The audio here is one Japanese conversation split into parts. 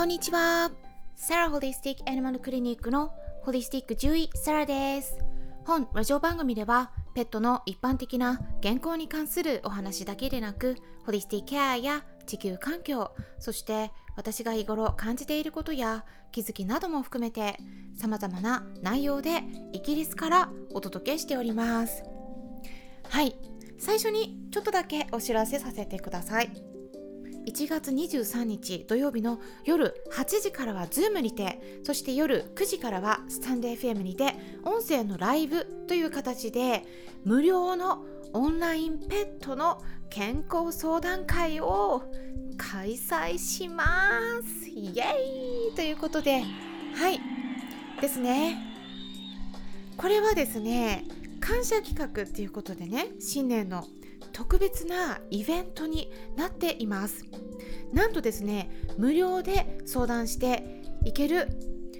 こんにちは。サラホリスティックアニマルクリニックのホリスティック獣医サラです。本ラジオ番組ではペットの一般的な健康に関するお話だけでなく、ホリスティックケアや地球環境、そして私が日頃感じていることや気づきなども含めて様々な内容でイギリスからお届けしております。はい、最初にちょっとだけお知らせさせてください。1月23日土曜日の夜8時からは Zoom にてそして夜9時からはスタンデー FM にて音声のライブという形で無料のオンラインペットの健康相談会を開催します。イエーイということで。はい。ですね。これはですね感謝企画っていうことでね新年の特別なイベントになっています。なんとですね無料で相談していける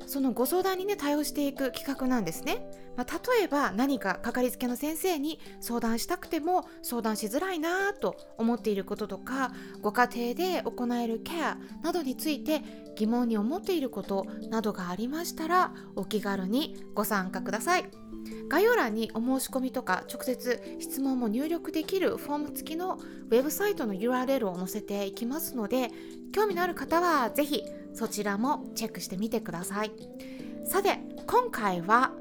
そのご相談にね対応していく企画なんですね、まあ、例えば何かかかりつけの先生に相談したくても相談しづらいなと思っていることとかご家庭で行えるケアなどについて疑問に思っていることなどがありましたらお気軽にご参加ください。概要欄にお申し込みとか直接質問も入力できるフォーム付きのウェブサイトの URL を載せていきますので興味のある方は是非そちらもチェックしてみてくださいさて今回は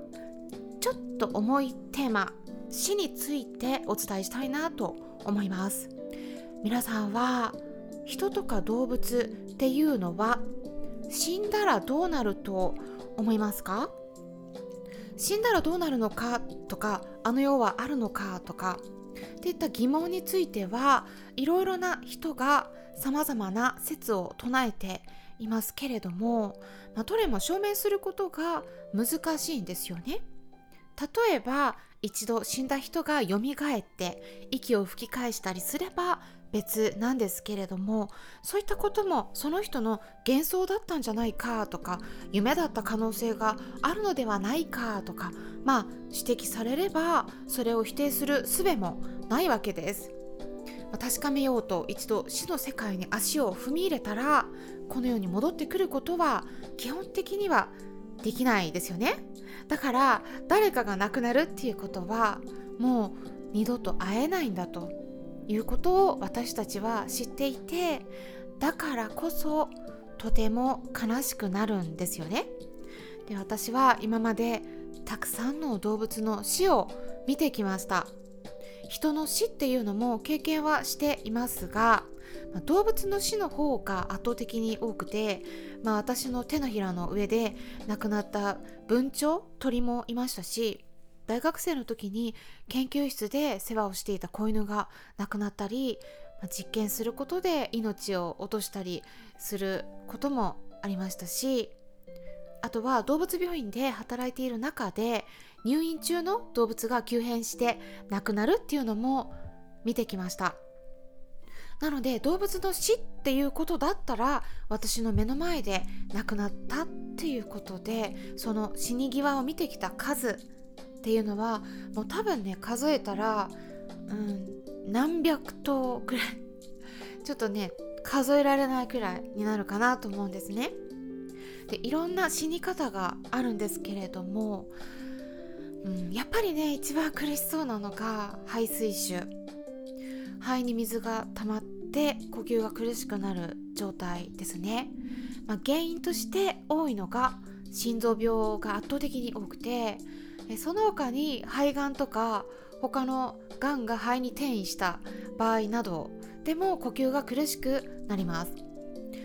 ちょっと重いテーマ死についてお伝えしたいなと思います皆さんは人とか動物っていうのは死んだらどうなると思いますか？死んだらどうなるのかとかあの世はあるのかとかっていった疑問についてはいろいろな人がさまざまな説を唱えていますけれども、まあ、どれも証明することが難しいんですよね。例えば一度死んだ人が蘇って息を吹き返したりすれば別なんですけれどもそういったこともその人の幻想だったんじゃないかとか夢だった可能性があるのではないかとかまあ指摘されればそれを否定する術もないわけです。確かめようと一度死の世界に足を踏み入れたらこの世に戻ってくることは基本的にはできないですよねだから誰かが亡くなるっていうことはもう二度と会えないんだということを私たちは知っていてだからこそとても悲しくなるんですよね。で私は今までたくさんの動物の死を見てきました。人の死っていうのも経験はしていますが、ま、動物の死の方が圧倒的に多くて、まあ、私の手のひらの上で亡くなった文鳥鳥もいましたし大学生の時に研究室で世話をしていた子犬が亡くなったり、ま、実験することで命を落としたりすることもありましたしあとは動物病院で働いている中で入院中の動物が急変して亡くなるっていうのも見てきました。なので動物の死っていうことだったら私の目の前で亡くなったっていうことでその死に際を見てきた数っていうのはもう多分ね数えたら、うん、何百頭くらい ちょっとね数えられないくらいになるかなと思うんですね。でいろんな死に方があるんですけれども、うん、やっぱりね一番苦しそうなのが肺水腫肺に水が溜まって呼吸が苦しくなる状態ですね、まあ、原因として多いのが心臓病が圧倒的に多くてその他に肺がんとか他のがんが肺に転移した場合などでも呼吸が苦しくなります。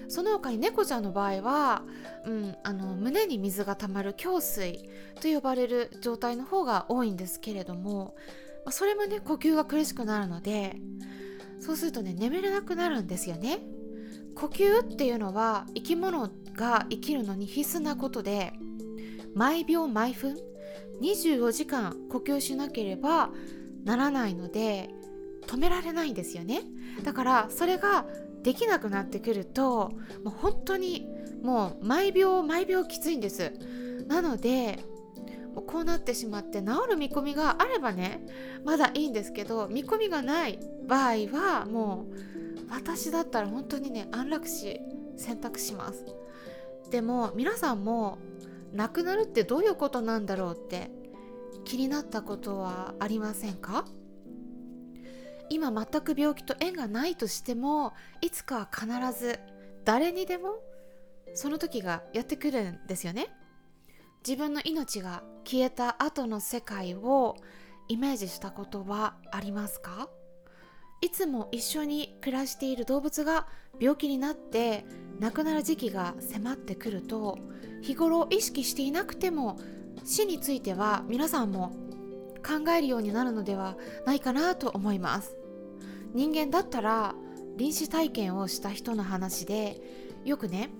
その他に猫ちゃんの場合は、うん、あの胸に水が溜まる胸水と呼ばれる状態の方が多いんですけれどもそれもね呼吸が苦しくなるのでそうするとね眠れなくなるんですよね。呼吸っていうのは生き物が生きるのに必須なことで毎秒毎分24時間呼吸しなければならないので止められないんですよね。だからそれができなくなってくるともう本当にもう毎秒毎秒きついんです。なのでこうなってしまって治る見込みがあればねまだいいんですけど見込みがない場合はもう私だったら本当にね安楽死選択します。でも皆さんも亡くなるってどういうことなんだろうって気になったことはありませんか？今全く病気と縁がないとしてもいつかは必ず誰にでもその時がやってくるんですよね。自分の命が消えた後の世界をイメージしたことはありますか？いつも一緒に暮らしている動物が病気になって亡くなる時期が迫ってくると日頃意識していなくても死については皆さんも考えるようになるのではないかなと思います。人間だったら臨死体験をした人の話でよくね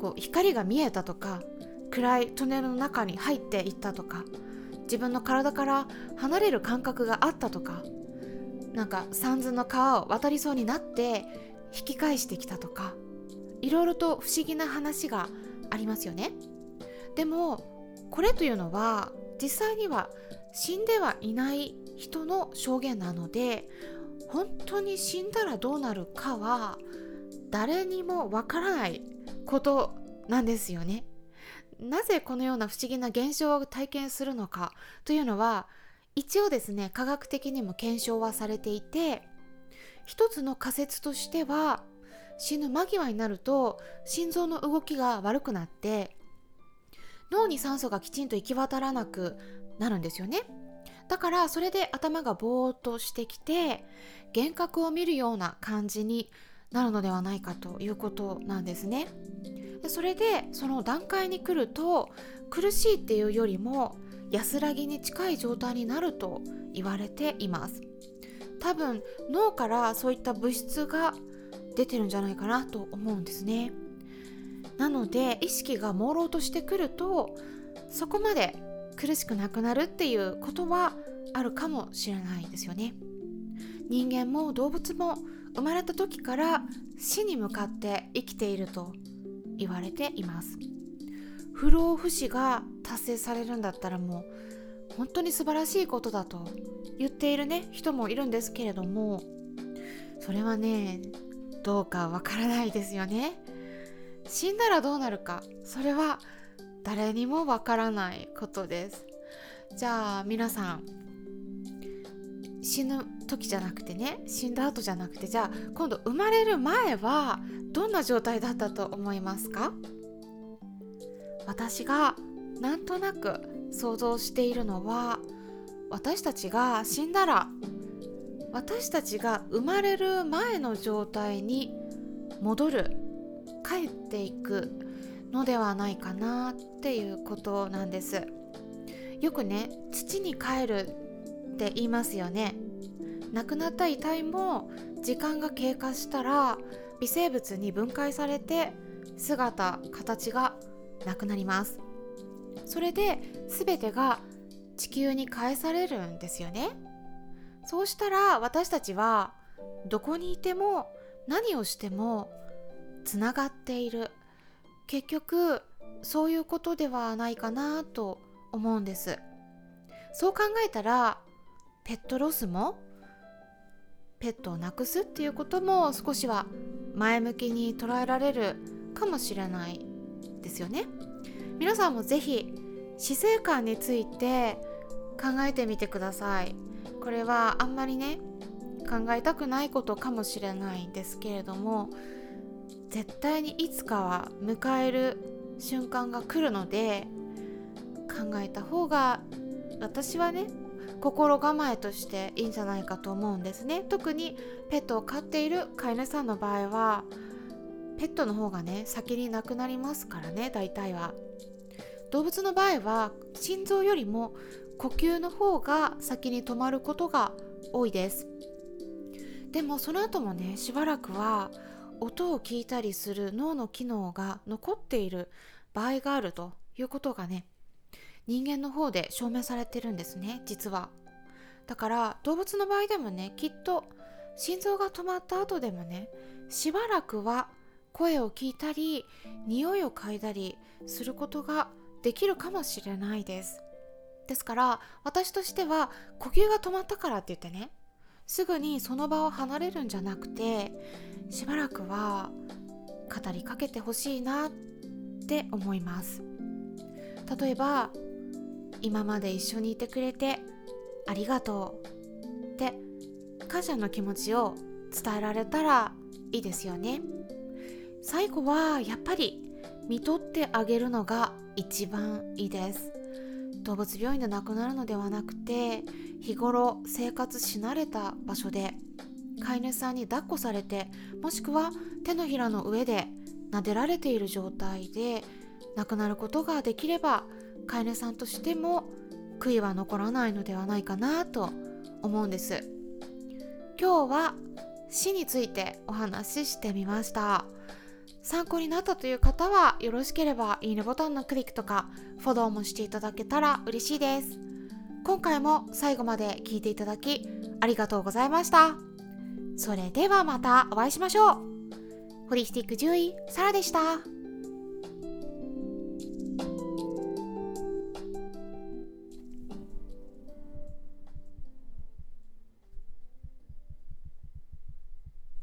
こう光が見えたとか暗いトンネルの中に入っていったとか自分の体から離れる感覚があったとかなんか三途の川を渡りそうになって引き返してきたとかいろいろと不思議な話がありますよねでもこれというのは実際には死んではいない人の証言なので本当に死んだらどうなるかは誰にもわからないことなんですよね。なぜこのような不思議な現象を体験するのかというのは一応ですね科学的にも検証はされていて一つの仮説としては死ぬ間際になると心臓の動きが悪くなって脳に酸素がきちんと行き渡らなくなるんですよね。だからそれで頭がぼーっとしてきて幻覚を見るような感じになるのではないかということなんですね。でそれでその段階に来ると苦しいっていうよりも安らぎに近い状態になると言われています。多分脳からそういった物質が出てるんじゃないかなと思うんですね。なので意識が朦朧としてくるとそこまで苦しくなくなるっていうことはあるかもしれないですよね。人間も動物も生まれた時から死に向かって生きていると言われています。不老不死が達成されるんだったらもう本当に素晴らしいことだと言っているね人もいるんですけれどもそれはねどうかわからないですよね。死んだらどうなるかそれは誰にもわからないことです。じゃあ皆さん死ぬ時じゃなくてね死んだ後じゃなくてじゃあ今度生まれる前はどんな状態だったと思いますか？私がなんとなく想像しているのは私たちが死んだら私たちが生まれる前の状態に戻る帰っていくのではないかなっていうことなんです。よくね土に帰るって言いますよね。亡くなった遺体も時間が経過したら微生物に分解されて姿形がなくなります。それで全てが地球に返されるんですよね。そうしたら私たちはどこにいても何をしてもつながっている。結局そういうことではないかなと思うんです。そう考えたらペットロスもペットを亡くすっていうことも少しは前向きに捉えられるかもしれないですよね。皆さんも是非死生観について考えてみてください。これはあんまりね考えたくないことかもしれないんですけれども絶対にいつかは迎える瞬間が来るので考えた方が私はね心構えとしていいんじゃないかと思うんですね。特にペットを飼っている飼い主さんの場合はペットの方がね先に亡くなりますからね大体は。動物の場合は心臓よりも呼吸の方が先に止まることが多いです。でもその後もねしばらくは音を聞いたりする脳の機能が残っている場合があるということがね人間の方で証明されてるんですね実は。だから動物の場合でもねきっと心臓が止まった後でもねしばらくは声を聞いたり匂いを嗅いだりすることができるかもしれないです。ですから私としては呼吸が止まったからって言ってねすぐにその場を離れるんじゃなくてしばらくは語りかけてほしいなって思います。例えば今まで一緒にいてくれてありがとうって感謝の気持ちを伝えられたらいいですよね。最後はやっぱり見とってあげるのが一番いいです。動物病院で亡くなるのではなくて日頃生活し慣れた場所で飼い主さんに抱っこされてもしくは手のひらの上で撫でられている状態で亡くなることができれば飼い主さんとしても悔いは残らないのではないかなと思うんです。今日は死についてお話ししてみました。参考になったという方はよろしければいいねボタンのクリックとかフォローもしていただけたら嬉しいです。今回も最後まで聞いていただきありがとうございました。それではまたお会いしましょう。ホリスティック獣医サラでした。